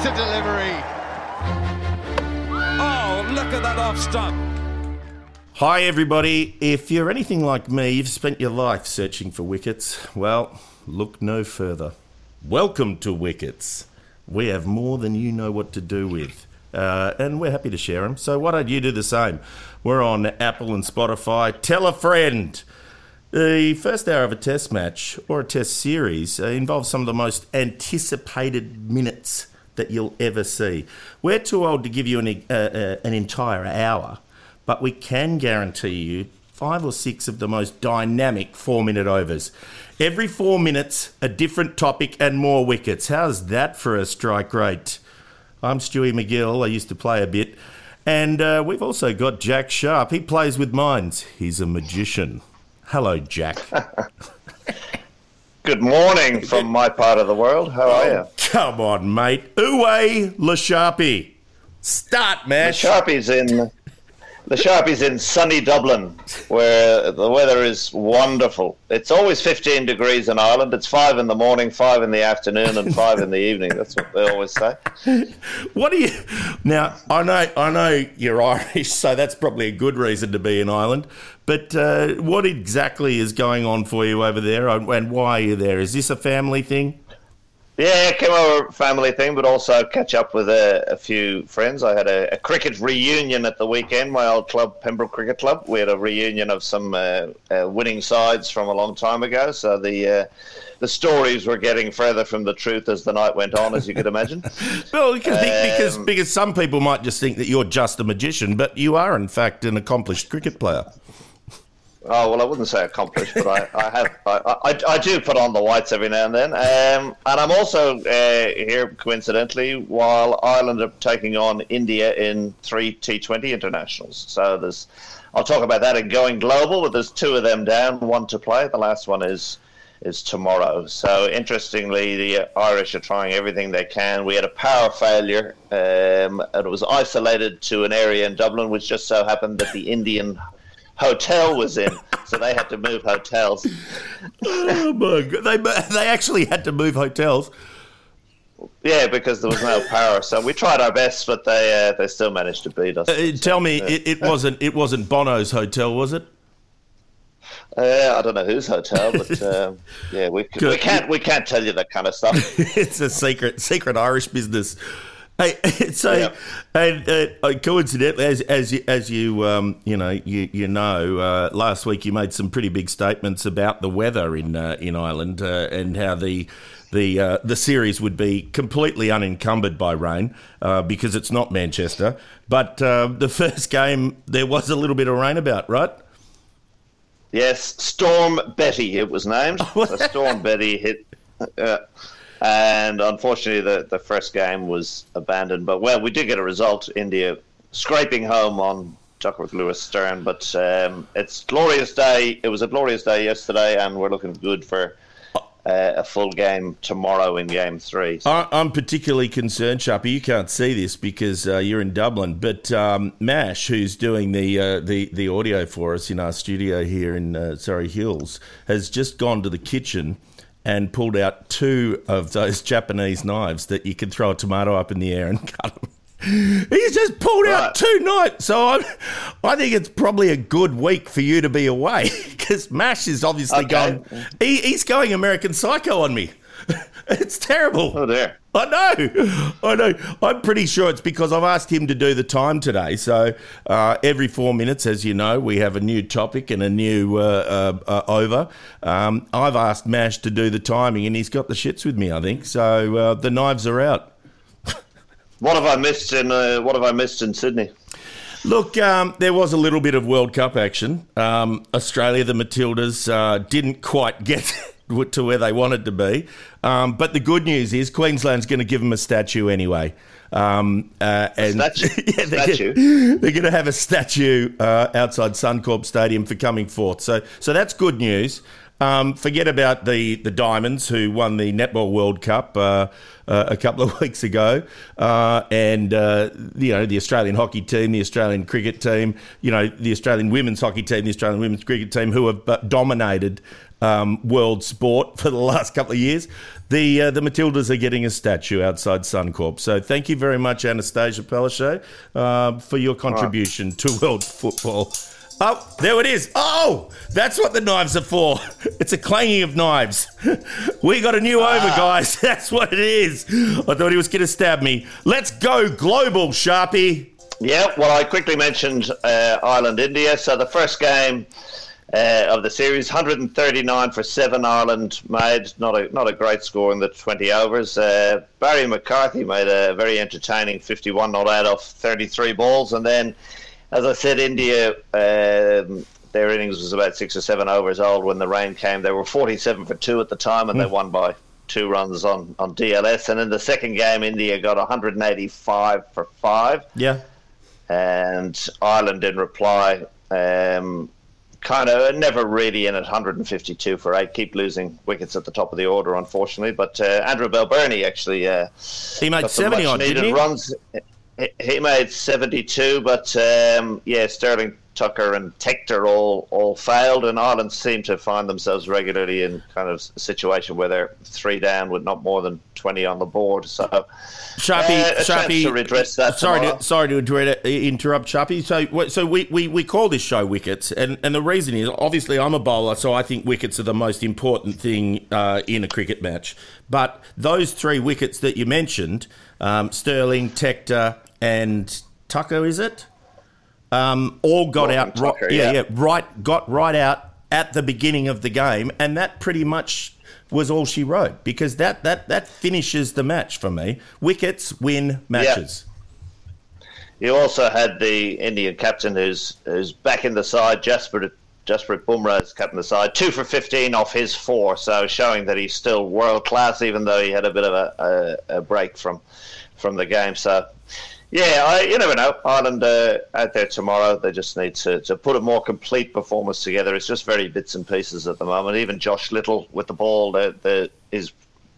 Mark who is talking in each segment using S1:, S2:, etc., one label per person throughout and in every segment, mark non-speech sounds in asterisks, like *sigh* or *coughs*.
S1: It's a delivery.
S2: Oh, look at that off stump.
S3: Hi, everybody. If you're anything like me, you've spent your life searching for wickets. Well, look no further. Welcome to Wickets. We have more than you know what to do with, uh, and we're happy to share them. So, why don't you do the same? We're on Apple and Spotify. Tell a friend. The first hour of a test match or a test series uh, involves some of the most anticipated minutes that you'll ever see. We're too old to give you an, uh, uh, an entire hour, but we can guarantee you five or six of the most dynamic four minute overs. Every four minutes, a different topic and more wickets. How's that for a strike rate? I'm Stewie MacGill. I used to play a bit. And uh, we've also got Jack Sharp. He plays with minds. He's a magician. Hello, Jack. *laughs*
S4: Good morning from my part of the world. How are you?
S3: Come on, mate. Uwe LaSharpie. Start,
S4: The
S3: Mash.
S4: Sharpies in the Sharpies in sunny Dublin, where the weather is wonderful. It's always 15 degrees in Ireland. It's five in the morning, five in the afternoon, and five in the evening. That's what they always say.
S3: What do you now? I know, I know you're *laughs* Irish, so that's probably a good reason to be in Ireland. But uh, what exactly is going on for you over there, and why are you there? Is this a family thing?
S4: Yeah, came over family thing, but also catch up with a, a few friends. I had a, a cricket reunion at the weekend. My old club, Pembroke Cricket Club, we had a reunion of some uh, uh, winning sides from a long time ago. So the uh, the stories were getting further from the truth as the night went on, as you could imagine. *laughs*
S3: Well, because because
S4: Um,
S3: because some people might just think that you're just a magician, but you are in fact an accomplished cricket player.
S4: Oh well, I wouldn't say accomplished, but I, I have I, I, I do put on the whites every now and then, um, and I'm also uh, here coincidentally while Ireland are taking on India in three T20 internationals. So there's I'll talk about that in going global, but there's two of them down, one to play. The last one is is tomorrow. So interestingly, the Irish are trying everything they can. We had a power failure, um, and it was isolated to an area in Dublin, which just so happened that the Indian hotel was in, so they had to move hotels.
S3: Oh my god! They they actually had to move hotels.
S4: Yeah, because there was no power. So we tried our best, but they uh, they still managed to beat us.
S3: Uh, tell me, it, it wasn't it wasn't Bono's hotel, was it?
S4: Uh, I don't know whose hotel, but *laughs* um, yeah, we, we can't we can't tell you that kind of stuff. *laughs*
S3: it's a secret secret Irish business. Hey, *laughs* so
S4: Yeah.
S3: and uh, coincidentally, as as you, as you um, you know you you know, uh, last week you made some pretty big statements about the weather in uh, in Ireland uh, and how the the uh, the series would be completely unencumbered by rain uh, because it's not Manchester. But uh, the *laughs* first game there was a little bit of rain about, right?
S4: Yes, Storm Betty, it was named. *laughs* Storm Betty hit, uh, and unfortunately, the, the first game was abandoned. But well, we did get a result. India scraping home on Duckworth Lewis Stern, but um, it's glorious day. It was a glorious day yesterday, and we're looking good for uh, a full game tomorrow in Game Three. So-
S3: I'm particularly concerned, Sharpie. You can't see this because uh, you're in Dublin, but um, Mash, who's doing the uh, the the audio for us in our studio here in uh, Surry Hills, has just gone to the kitchen and pulled out two of those Japanese knives that you can throw a tomato up in the air and *laughs* cut them. He's just pulled out
S4: Right.
S3: two knives, so I'm, I think it's probably a good week for you to be away *laughs* because Mash is obviously
S4: Okay.
S3: going. He, he's going American Psycho on me. *laughs* *laughs* It's terrible.
S4: oh dear.
S3: I know, I know. I'm pretty sure it's because I've asked him to do the time today. So uh, every four minutes, as you know, we have a new topic and a new uh, uh, uh, over. Um, I've asked Mash to do the timing, and he's got the shits with me. I think so. Uh, the knives are out.
S4: What have I missed in uh, What have I missed in Sydney?
S3: Look, um, there was a little bit of World Cup action. Um, Australia, the Matildas, uh, didn't quite get *laughs* to where they wanted to be. Um, but the good news is Queensland's going to give them a statue anyway. Um, uh, and
S4: statue? *laughs*
S3: yeah, they're, they're going to have a statue uh, outside Suncorp Stadium for coming forth. So, so that's good news. Um, forget about the, the Diamonds, who won the Netball World Cup uh, uh, a couple of *laughs* weeks ago, uh, and uh, you know the Australian hockey team, the Australian cricket team, you know the Australian women's hockey team, the Australian women's cricket team, who have uh, dominated um, world sport *laughs* for the last couple of years. The uh, the Matildas are getting a statue outside Suncorp. So thank you very much, Annastacia Palaszczuk, uh, for your contribution to world football. Oh, there it is. Oh, that's what the knives are for. *laughs* It's a clanging of knives. *laughs* We got a new over, guys. *laughs* That's what it is. I thought he was going to stab me. Let's go global, Sharpie.
S4: Yeah, well, I quickly mentioned uh, Ireland, India. So the first game uh, of the series, 139 for seven. Ireland made not a not a great score in the 20 overs. Uh, Barry McCarthy made a very entertaining 51 not out of 33 balls, and then, as I said, India. Um, their innings was about six or seven overs old when the rain came. They were 47 for two at the time, and they won by two runs on, on DLS. And in the second game, India got 185 for five
S3: Yeah.
S4: and Ireland in reply, um, kind of never really in at 152 for eight. Keep losing wickets at the top of the order, unfortunately. But uh, Andrew Balbirnie actually uh,
S3: He made 70
S4: much
S3: odd, didn't he?
S4: runs. He- made 72, but um, yeah, Stirling, Tucker, and Tector all all failed, and Ireland seem to find themselves regularly in kind of a situation where they're three down with not more than 20 on the board. So
S3: Sharpie,
S4: Uh, chance to redress that
S3: Sorry,
S4: tomorrow.
S3: to, sorry to interrupt, Sharpie. So, so we, we, we call this show wickets, and, and the reason is obviously I'm a bowler, so I think wickets are the most important thing uh, in a cricket match. But those three wickets that you mentioned, um, Stirling, Tector, and Tucker, is it? Um, all got out. Right,
S4: Tucker,
S3: yeah,
S4: yeah.
S3: yeah, right. Got right out at the beginning of the game, and that pretty much was all she wrote because that that that finishes the match for me. Wickets win matches.
S4: You also had the Indian captain who's who's back in the side, Jasprit Jasprit Bumrah is captain the side, two for fifteen off his four, so showing that he's still world class, even though he had a bit of a, a, a break from from the game. So. Yeah, I, you never know. Ireland uh, out there tomorrow. They just need to, to put a more complete performance together. It's just very bits and pieces at the moment. Even Josh Little with the ball, the, the, is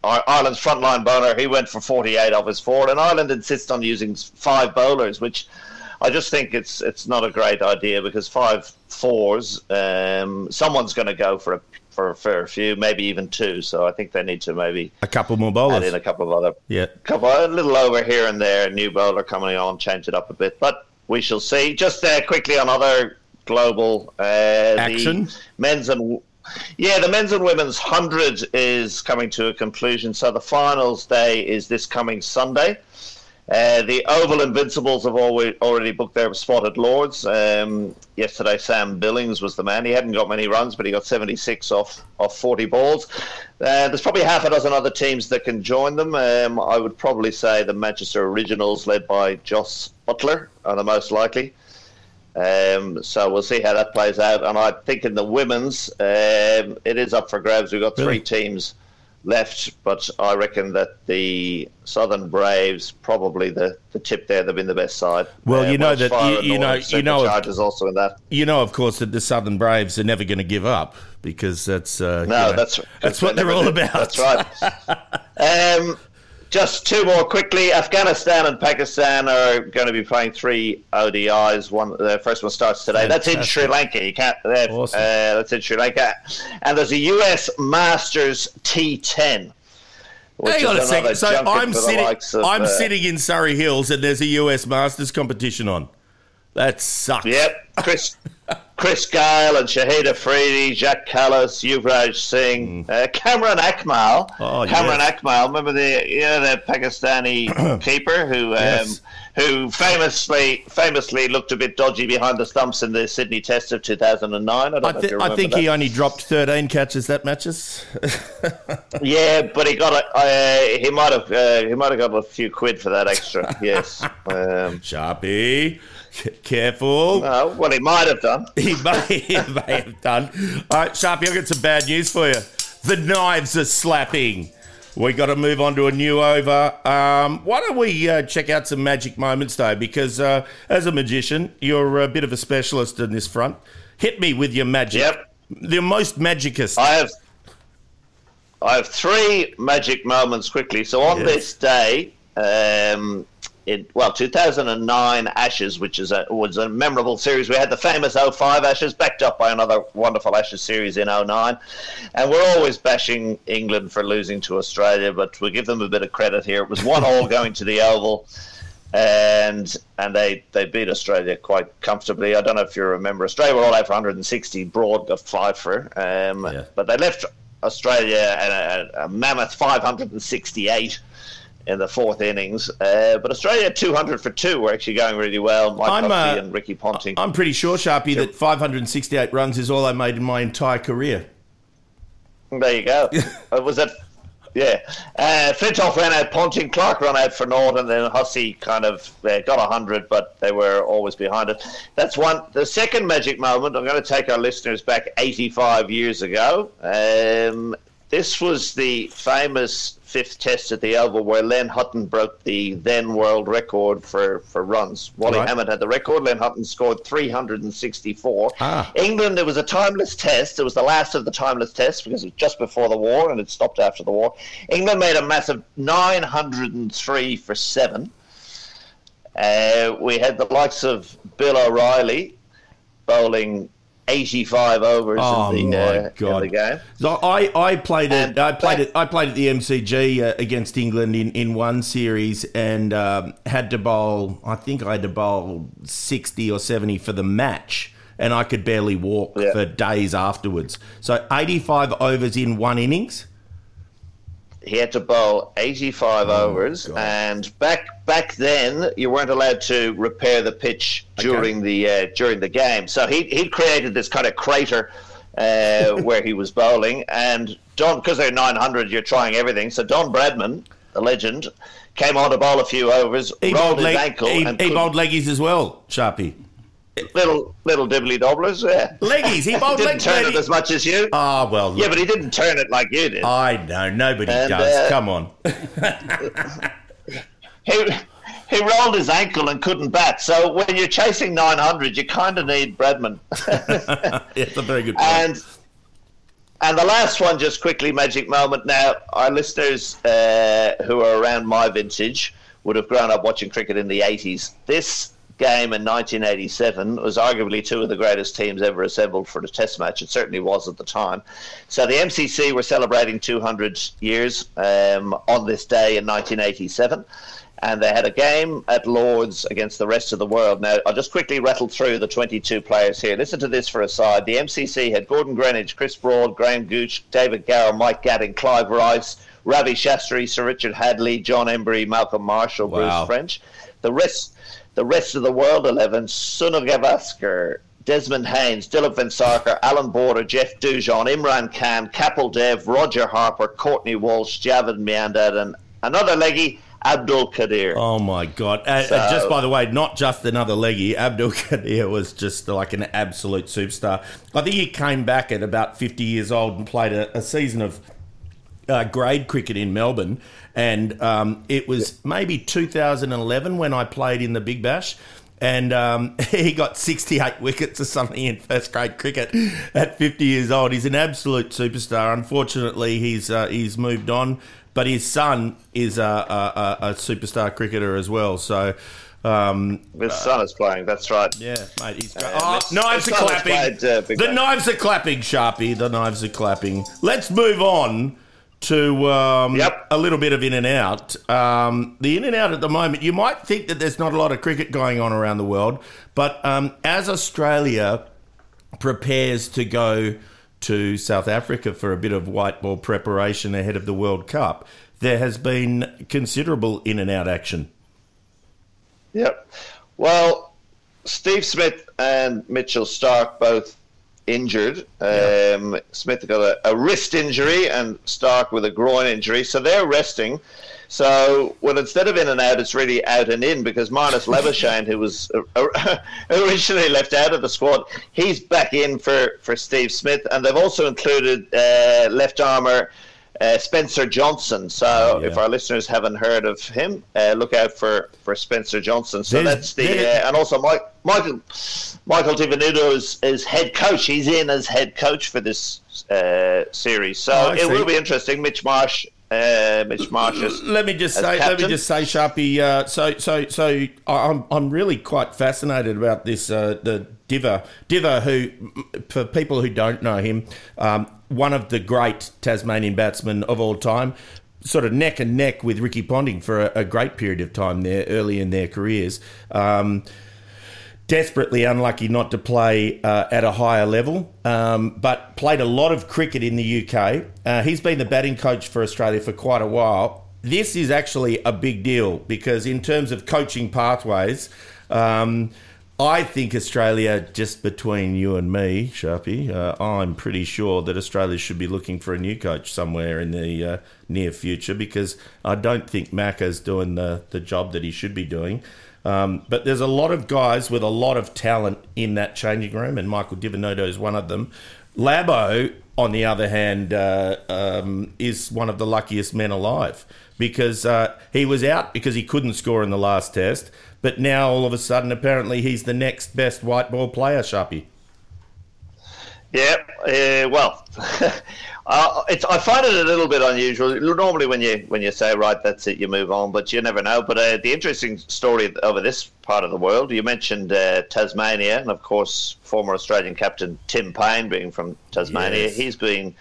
S4: Ireland's frontline bowler. He went for 48 off his four, and Ireland insists on using five bowlers, which I just think it's it's not a great idea because five fours, um, someone's going to go for a for a fair few, maybe even two. So I think they need to maybe
S3: A couple more
S4: add
S3: bowlers.
S4: in a couple of other
S3: Yeah.
S4: couple a little over here and there, a new bowler coming on, change it up a bit. But we shall see. Just uh, quickly on other global uh,
S3: Action?
S4: The men's and yeah, the men's and women's hundred is coming to a conclusion. So the finals day is this coming Sunday. Uh, the Oval Invincibles have already, already booked their spot at Lords. Um, yesterday, Sam Billings was the man. He hadn't got many runs, but he got 76 off, off 40 balls. Uh, there's probably half a dozen other teams that can join them. Um, I would probably say the Manchester Originals, led by Jos Buttler, are the most likely. Um, so we'll see how that plays out. And I think in the women's, um, it is up for grabs. We've got three
S3: Really?
S4: teams left, but I reckon that the Southern Braves probably the, the tip there. They've been the best side.
S3: Well, you know that- you- you know- you know-
S4: Chargers also in that.
S3: You know, of course, that the Southern Braves are never going to give up because that's uh, you
S4: No,
S3: know,
S4: that's
S3: that's what *laughs*
S4: they
S3: they're all about.
S4: That's right. *laughs* um, just two more quickly. Afghanistan and Pakistan are going to be playing three ODIs. One, the first one starts today. That's in Sri Lanka. You can't. Uh,
S3: Awesome.
S4: uh, that's in Sri Lanka, and there's a US Masters T10. which
S3: Hang on a second. So I'm sitting.
S4: of,
S3: I'm
S4: uh,
S3: sitting in Surry Hills, and there's a US Masters competition on. That sucks.
S4: Yep, Chris *laughs* Chris Gayle and Shahid Afridi, Jacques Kallis, Yuvraj Singh, uh, Kamran Akmal.
S3: Mm. Oh,
S4: Kamran
S3: yes.
S4: Akmal, remember the you know the Pakistani *clears throat* keeper who um,
S3: Yes.
S4: who famously famously looked a bit dodgy behind the stumps in the Sydney Test of 2009. I don't
S3: I,
S4: you
S3: I think
S4: that.
S3: he only dropped 13 catches that matches. *laughs*
S4: Yeah, but he got a, uh, he might have uh, he might have got a few quid for that extra. *laughs* yes. Um,
S3: Sharpie, *laughs* careful.
S4: no, well, he might have done. *laughs*
S3: He may, he may have done. All right, Sharpie, I've got some bad news for you. The knives are slapping. We got to move on to a new over. Um, why don't we uh, check out some magic moments, though? Because uh, as a magician, you're a bit of a specialist in this front. Hit me with your magic
S4: Yep.
S3: The most magicest.
S4: I have I have three magic moments quickly. So on
S3: Yes.
S4: this day, um, in well 2009 Ashes, which is a, was a memorable series. We had the famous 05 Ashes, backed up by another wonderful Ashes series in 09. And we're always bashing England for losing to Australia, but we give them a bit of credit here. It was one all *laughs* going to the Oval. And and they, they beat Australia quite comfortably. I don't know if you remember. Australia were all out for 160. Broad got five for, um,
S3: Yeah.
S4: but they left Australia at a, a mammoth 568 in the fourth innings. Uh, but Australia 200 for two were actually going really well. Mike
S3: I'm, uh,
S4: and Ricky Ponting.
S3: I'm pretty sure, Sharpie, that 568 runs is all I made in my entire career.
S4: There you go. it *laughs* was at yeah. Uh, Flintoff ran out, Ponting, Clarke ran out for naught, and then Hussey kind of uh, got hundred, but they were always behind it. That's one. The second magic moment. I'm going to take our listeners back 85 years ago. Um, this was the famous fifth test at the Oval where Len Hutton broke the then world record for, for runs. Wally
S3: Right.
S4: Hammond had the record. Len Hutton scored 364.
S3: Ah.
S4: England, it was a timeless test. It was the last of the timeless tests because it was just before the war and it stopped after the war. England made a massive 903 for seven. Uh, we had the likes of Bill O'Reilly bowling 85 overs
S3: Oh
S4: in, the,
S3: my
S4: uh,
S3: God.
S4: the game.
S3: So I, I played it. I played it. I played at the MCG uh, against England in, in one series and um, had to bowl. I think I had to bowl sixty or seventy for the match, and I could barely walk
S4: Yeah.
S3: for days afterwards. So eighty-five overs in one innings.
S4: He had to bowl 85 overs,
S3: Oh, God.
S4: and back back then you weren't allowed to repair the pitch during the uh, during the game. So he he created this kind of crater uh, *laughs* where he was bowling, and Don because they're 900, you're trying everything. So Don Bradman, the legend, came on to bowl a few overs,
S3: He
S4: rolled
S3: bowled,
S4: his
S3: leg,
S4: ankle,
S3: he,
S4: and
S3: he bowled leggies as well, Sharpie.
S4: little little dibbly dobblers. Yeah,
S3: Leggies. He
S4: he *laughs*
S3: bowled
S4: didn't turn it as much as you.
S3: Ah, well.
S4: yeah, but he didn't turn it like you did.
S3: I know nobody
S4: And,
S3: does.
S4: uh,
S3: Come on. *laughs*
S4: he he rolled his ankle and couldn't bat. So when you're chasing 900, you kind of need Bradman. *laughs* *laughs*
S3: yeah, it's a very good point.
S4: and and the last one, just quickly, magic moment. Now, our listeners uh, who are around my vintage would have grown up watching cricket in the 80s. This game in 1987 was arguably two of the greatest teams ever assembled for the Test match. It certainly was at the time. So the MCC were celebrating 200 years um, on this day in 1987 and they had a game at Lords against the rest of the world. Now, I'll just quickly rattle through the 22 players here. Listen to this for a side. The MCC had Gordon Greenidge, Chris Broad, Graham Gooch, David Gower, Mike Gatting, Clive Rice, Ravi Shastri, Sir Richard Hadlee, John Emburey, Malcolm Marshall,
S3: Wow.
S4: Bruce French. The rest, the rest of the world 11, Sunil Gavaskar, Desmond Haynes, Dilip Van Sarker, Allan Border, Jeff Dujon, Imran Khan, Kapil Dev, Roger Harper, Courtney Walsh, Javed Miandad, and another leggy, Abdul Qadir.
S3: Oh my god! Uh,
S4: So-
S3: uh, just by the way, not just another leggy. Abdul *laughs* Qadir was just like an absolute superstar. I think he came back at about fifty years old and played a, a season of uh, grade cricket in Melbourne, and um, it was maybe 2011 when I played in the Big Bash. And um, *laughs* he got 68 wickets or something in first grade cricket at 50 years old. He's an absolute superstar. Unfortunately, he's uh, he's moved on, but his son is a, a, a, superstar cricketer as well. So, um,
S4: His son is playing, that's right.
S3: yeah, mate, he's.
S4: Uh,
S3: Oh, knives are clapping.
S4: played, uh,
S3: the
S4: Bash.
S3: knives are clapping, Sharpie. The knives are clapping. Let's move on to um,
S4: Yep.
S3: a little bit of in and out. Um, the in and out at the moment, you might think that there's not a lot of cricket going on around the world, but um, as Australia prepares to go to South Africa for a bit of white ball preparation ahead of the World Cup, there has been considerable in and out action.
S4: Yep. Well, Steve Smith and Mitchell Starc both injured.
S3: Yeah.
S4: Um, Smith got a, a wrist injury and Starc with a groin injury, so they're resting. So, well, instead of in and out, it's really out and in because Marnus *laughs* Labuschagne, who was *laughs* originally left out of the squad, he's back in for, for Steve Smith. And they've also included uh, left armour uh, Spencer Johnson. So
S3: yeah.
S4: if our listeners haven't heard of him, uh, look out for, for Spencer Johnson. So
S3: There's-
S4: that's the uh, and also Mike, Michael Michael Di Venuto is, is head coach. He's in as head coach for this uh, series. So
S3: Oh,
S4: it will be interesting. Mitch Marsh, uh, Mitch Marsh is
S3: Let me just say, let me just say, Sharpie. Uh, so, so, so, I'm I'm really quite fascinated about this. Uh, the Diver, Diver, who, for people who don't know him, um, one of the great Tasmanian batsmen of all time, sort of neck and neck with Ricky Ponting for a, a great period of time there, early in their careers. Um, desperately unlucky not to play uh, at a higher level, um, but played a lot of cricket in the UK. Uh, he's been the batting coach for Australia for quite a while. This is actually a big deal because, in terms of coaching pathways, um, I think Australia, just between you and me, Sharpie, uh, I'm pretty sure that Australia should be looking for a new coach somewhere in the uh, near future because I don't think Macca's doing the, the job that he should be doing. Um, but there's a lot of guys with a lot of talent in that changing room, and Michael Di Venuto is one of them. Labo, on the other hand, uh, um, is one of the luckiest men alive because uh, he was out because he couldn't score in the last test, but now all of a sudden, apparently, he's the next best white ball player, Sharpie.
S4: Yeah, uh, well, *laughs* uh, it's, I find it a little bit unusual. Normally, when you when you say right, that's it, you move on, but you never know. But uh, the interesting story over this part of the world, you mentioned uh, Tasmania, and of course, former Australian captain Tim Paine, being from Tasmania,
S3: Yes.
S4: he's been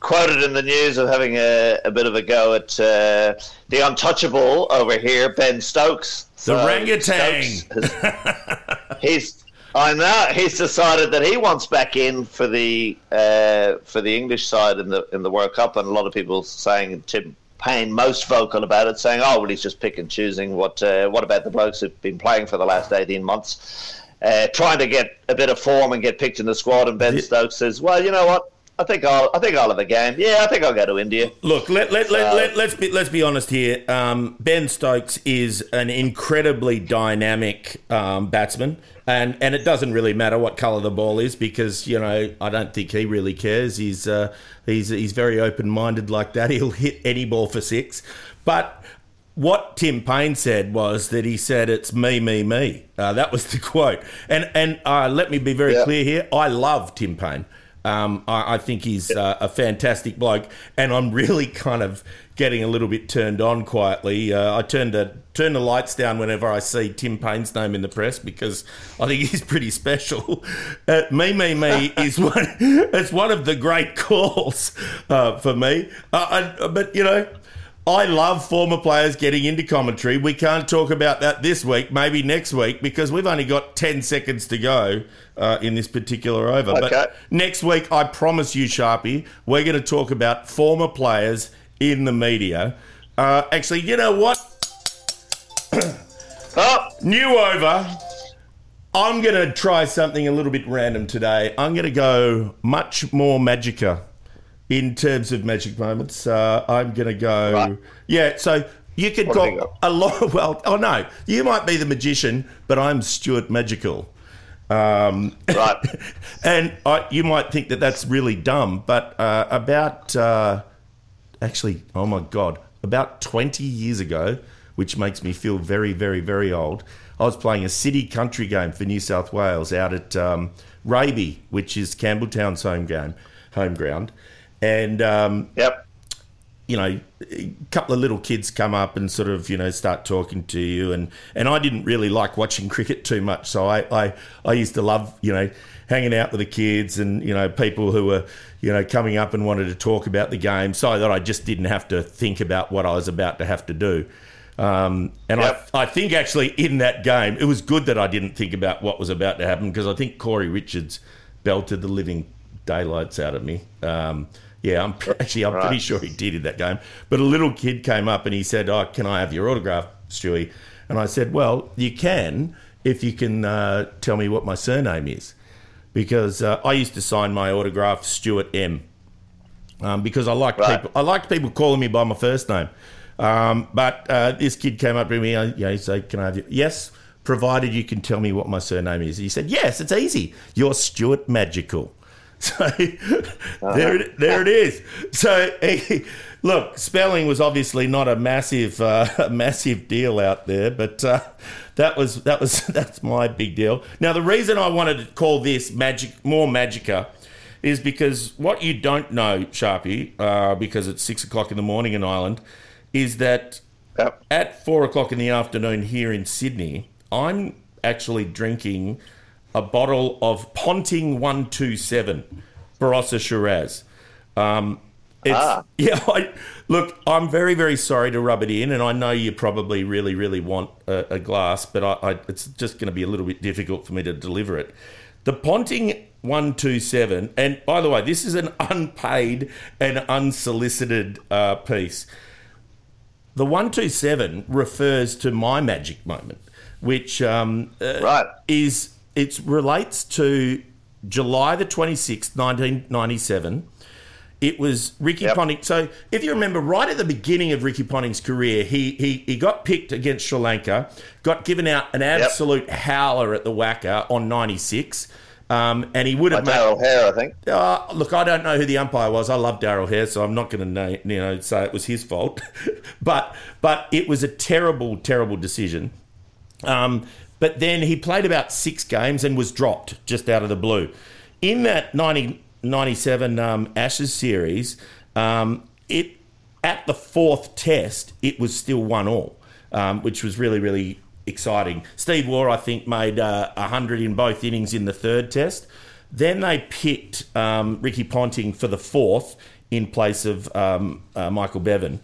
S4: quoted in the news of having a, a bit of a go at uh, the untouchable over here, Ben Stokes.
S3: The orangutan.
S4: Stokes has- *laughs* he's I know he's decided that he wants back in for the uh, for the English side in the in the World Cup, and a lot of people saying Tim Paine most vocal about it, saying, "Oh, well, he's just pick and choosing. What uh, what about the blokes who've been playing for the last eighteen months, uh, trying to get a bit of form and get picked in the squad?" And Ben
S3: Yeah.
S4: Stokes says, "Well, you know what." I think I'll. I think I'll have a game. Yeah, I think I'll go to India.
S3: Look, let, let, let,
S4: So-
S3: let, let's be let's be honest here. Um, ben Stokes is an incredibly dynamic um, batsman, and and it doesn't really matter what colour the ball is because you know I don't think he really cares. He's uh, he's he's very open minded like that. *laughs* He'll hit any ball for six, but. What Tim Paine said was that he said it's me, me, me. Uh, that was the *laughs* quote. And and uh, let me be very
S4: Yeah.
S3: clear here. I love Tim Paine. Um, I, I think he's uh, a fantastic bloke, and I'm really kind of getting a little bit turned on quietly. Uh, I turn the turn the lights down whenever I see Tim Paine's name in the press because I think he's pretty special. *laughs* Uh, me, me, me is one. *laughs* It's one of the great calls uh, for me. Uh, I, but you know. I love former players getting into commentary. We can't talk about that this week, maybe next week, because we've only got 10 seconds to go uh, in this particular over.
S4: Okay.
S3: But next week, I promise you, Sharpie, we're going to talk about former players in the media. Uh, actually, you know what? *coughs*
S4: Oh,
S3: New over. I'm going to try something a little bit random today. I'm going to go much more magica in terms of magic moments. Uh, I'm going to go.
S4: Right.
S3: Yeah, so you could
S4: What have you
S3: call a lot. Of, *laughs* Well, oh no, you might be the magician, but I'm Stuart Magical. Um,
S4: right. *laughs*
S3: and I, you might think that that's really dumb, but uh, about uh, actually, oh my god, about 20 years ago, which makes me feel very, very, very old. I was playing a city country game for New South Wales out at um, Raby, which is Campbelltown's home game, home ground, and um,
S4: Yep.
S3: you know, a couple of little kids come up and sort of, you know, start talking to you. And, and I didn't really like watching *laughs* cricket too much. So I, I, I used to love, you know, hanging out with the kids and, you know, people who were, you know, coming up and wanted to talk about the game so that I just didn't have to think about what I was about to have to do. Um, and
S4: Yep.
S3: I, I think actually in that game, it was good that I didn't think about what was about to happen because I think Corey Richards belted the living daylights out of me. Um, yeah, I'm actually I'm
S4: Right.
S3: pretty sure he did in that game. But a little kid came up and he said, "Oh, can I have your autograph, Stewie?" And I said, "Well, you can if you can uh, tell me what my surname is, because uh, I used to sign my autograph Stuart M." Um, because I like
S4: Right.
S3: people, I like people calling me by my first name. Um, but uh, this kid came up to me, uh, you know, he said, "Can I have you?" Yes, provided you can tell me what my surname is. He said, "Yes, it's easy. You're Stuart Magical." *laughs* So there, it, there it is. So *laughs* look, spelling was obviously not a massive, uh, *laughs* a massive deal out there, but uh, that was that was that's my big deal. Now the reason I wanted to call this magic more magica is because what you don't know, Sharpie, uh, because it's six o'clock in the morning in Ireland, is that
S4: Yep.
S3: at four o'clock in the afternoon here in Sydney, I'm actually drinking a bottle of Ponting 127 Barossa Shiraz. Um, it's,
S4: Ah. *laughs*
S3: Yeah, I, look, I'm very, very sorry to rub it in, and I know you probably really, really want a, a glass, but I, I, it's just going to be a little bit difficult for me to deliver it. The Ponting 127, and by the way, this is an unpaid and unsolicited uh, piece. The 127 refers to my magic moment, which um, uh,
S4: Right.
S3: is it relates to July the 26th, 1997. It was Ricky
S4: Yep.
S3: Ponting. So, if you remember, right at the beginning of Ricky Ponting's career, he he, he got picked against Sri Lanka, got given out an absolute howler at the WACA on 96. Um, and he would have made,
S4: Darrell Hair, I think.
S3: uh, look, I don't know who the umpire was. I love Darrell Hair, so I'm not going to you know say it was his fault. *laughs* but but it was a terrible, terrible decision. Um, but then he played about six games and was dropped just out of the blue. In that 1997 um, Ashes series, um, it at the fourth test, it was still one all, um, which was really, really exciting. Steve Waugh, I think, made uh, 100 in both innings in the third test. Then they picked um, Ricky Ponting for the fourth in place of um, uh, Michael Bevan.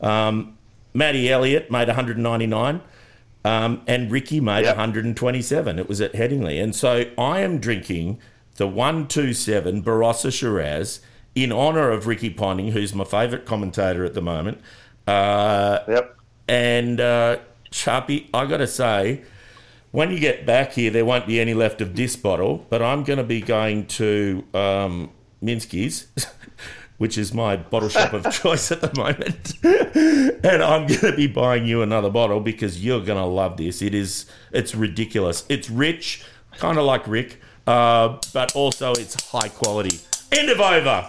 S3: Um, Matty Elliott made 199. Um, and Ricky made
S4: Yep.
S3: 127. It was at Headingley. And so I am drinking the 127 Barossa Shiraz in honour of Ricky Ponting, who's my favourite commentator at the moment. Uh,
S4: Yep.
S3: and uh, Sharpie, I got to say, when you get back here, there won't be any left of this bottle, but I'm going to be going to um, Minsky's, *laughs* which is my bottle shop of *laughs* choice at the moment, *laughs* and I'm going to be buying you another bottle because you're going to love this. It is, it's ridiculous. It's rich, kind of like Rick, uh, but also it's high quality. End of over.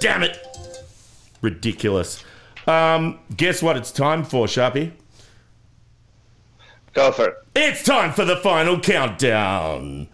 S3: Damn it. Ridiculous. Um, guess what it's time for, Sharpie?
S4: Go for it.
S3: It's time for the final countdown.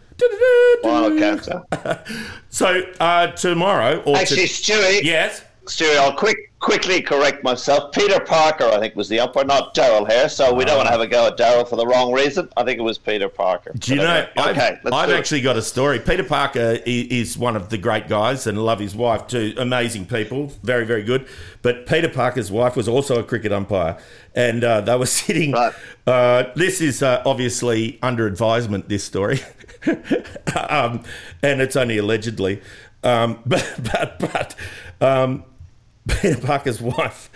S4: Final counter. *laughs*
S3: So uh, tomorrow, or
S4: Actually,
S3: to-
S4: Stewie,
S3: yes,
S4: Stewie, I'll quick, quickly correct myself. Peter Parker, I think, was the umpire, not Darrell Hair. So we don't want to have a go at Darrell for the wrong reason. I think it was Peter Parker.
S3: Do you
S4: But
S3: know?
S4: anyway,
S3: I've,
S4: okay, let's
S3: I've actually got a story. Peter Parker is one of the great guys, and love his wife too. Amazing people, very very good. But Peter Parker's wife was also a cricket umpire, and uh, they were *laughs* sitting.
S4: Right.
S3: Uh, this is uh, obviously under advisement. This story, *laughs* um, and it's only allegedly. Um, *laughs* but but but um, Peter Parker's wife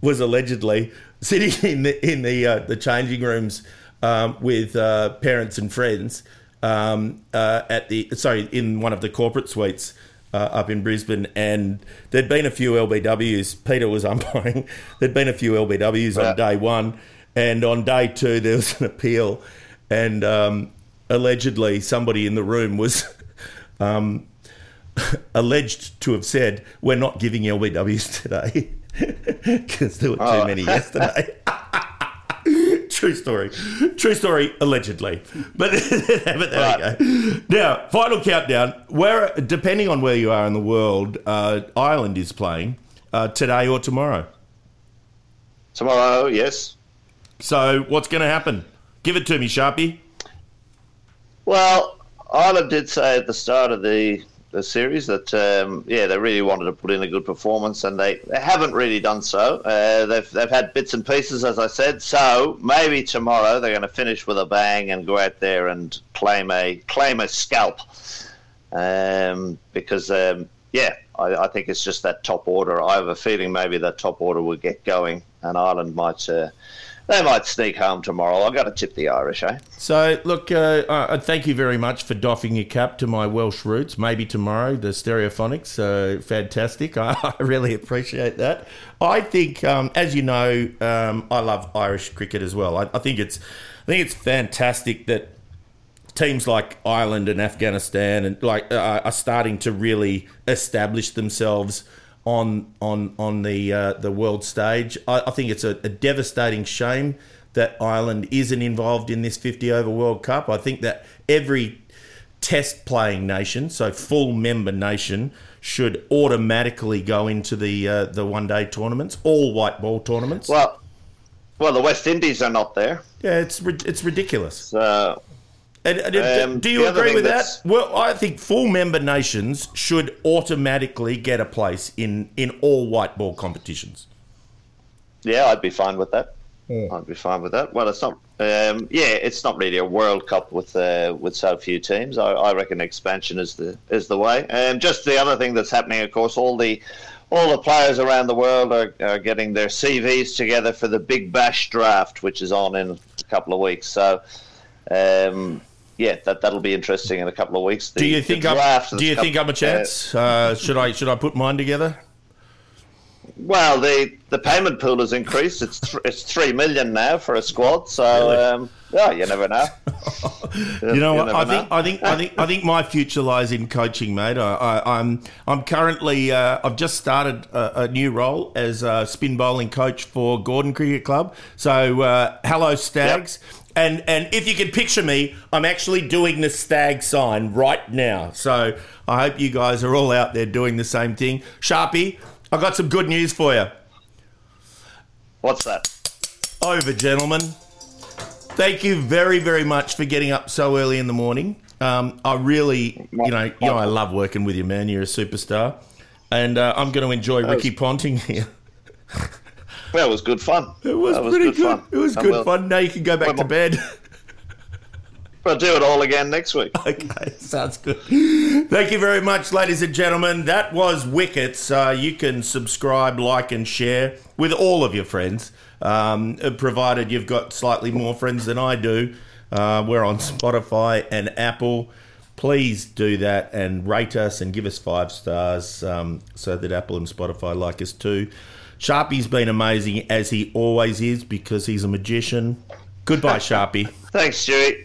S3: was allegedly sitting in the in the uh, the changing rooms um, with uh, parents and friends um, uh, at the sorry in one of the corporate suites uh, up in Brisbane, and there'd been a few LBWs. Peter was *laughs* umpiring. There'd been a few LBWs on day one, and on day two there was an appeal, and um, allegedly somebody in the room was. *laughs* *laughs* Alleged to have said, "We're not giving LBWs today *laughs* because there were too
S4: Oh.
S3: many yesterday." *laughs* True story. True story, allegedly. But, but there we go. Now, final countdown. Where, depending on where you are in the world, uh, Ireland is playing uh, today or tomorrow.
S4: Tomorrow, yes.
S3: So, what's going to happen? Give it to me, Sharpie.
S4: Well, Ireland did say at the start of the, the series that um, yeah they really wanted to put in a good performance and they, they haven't really done so. Uh, they've they've had bits and pieces as I said. So maybe tomorrow they're going to finish with a bang and go out there and claim a claim a scalp. Um, because um, yeah, I, I think it's just that top order. I have a feeling maybe that top order will get going and Ireland might. Uh, they might sneak home tomorrow. I've got to tip the Irish, eh?
S3: So, look, uh, uh, thank you very much for doffing your cap to my Welsh roots. Maybe tomorrow, the stereophonics. So fantastic. *laughs* I, I really appreciate that. I think, um, as you know, um, I love Irish cricket as well. I, I think it's, I think it's fantastic that teams like Ireland and Afghanistan and like uh, are starting to really establish themselves on on on the uh, the world stage. I, I think it's a, a devastating shame that Ireland isn't involved in this 50 over World Cup. I think that every test playing nation, so full member nation, should automatically go into the uh, the one day tournaments, all white ball tournaments.
S4: Well, well, the West Indies are not there.
S3: Yeah, it's it's ridiculous.
S4: So,
S3: And, and,
S4: Um,
S3: do you agree with that? Well, I think full member nations should automatically get a place in in all white ball competitions.
S4: yeah, I'd be fine with that. I'd be fine with that. Well, it's not. Um, yeah, it's not really a World Cup with uh, with so few teams. I, I reckon expansion is the is the way. And just the other thing that's happening, of course, all the all the players around the world are, are getting their CVs together for the Big Bash draft, which is on in a couple of weeks. So, um, yeah, that that'll be interesting in a couple of weeks. The,
S3: Do you think I'm, Do you think I'm a chance? Uh, should I should I put mine together?
S4: Well, the, the payment pool has increased. It's th- it's three million now for a squad. So
S3: Really?
S4: um, yeah, you never know. *laughs*
S3: You know what? I think
S4: know.
S3: I think I think I think my future lies in coaching, mate. I, I, I'm I'm currently uh, I've just started a, a new role as a spin bowling coach for Gordon Cricket Club. So uh, hello, Stags. And and if you can picture me, I'm actually doing the stag sign right now. So I hope you guys are all out there doing the same thing. Sharpie, I got some good news for you.
S4: What's that?
S3: Over, gentlemen. Thank you very, very much for getting up so early in the morning. Um, I really, you know, you know, I love working with you, man. You're a superstar, and uh, I'm going to enjoy Ricky Ponting here. *laughs*
S4: Well, it was good fun.
S3: It was,
S4: That
S3: pretty good.
S4: fun.
S3: It was good
S4: we'll,
S3: fun. Now you can go back to bed. *laughs*
S4: We'll do it all again next week. *laughs*
S3: okay, sounds good. Thank you very much, ladies and gentlemen. That was Wickets. Uh, you can subscribe, like, and share with all of your friends, um, provided you've got slightly more friends than I do. Uh, we're on Spotify and Apple. Please do that and rate us and give us five stars um, so that Apple and Spotify like us too. Sharpie's been amazing as he always is because he's a magician. Goodbye, *laughs* Sharpie.
S4: Thanks, Stewie.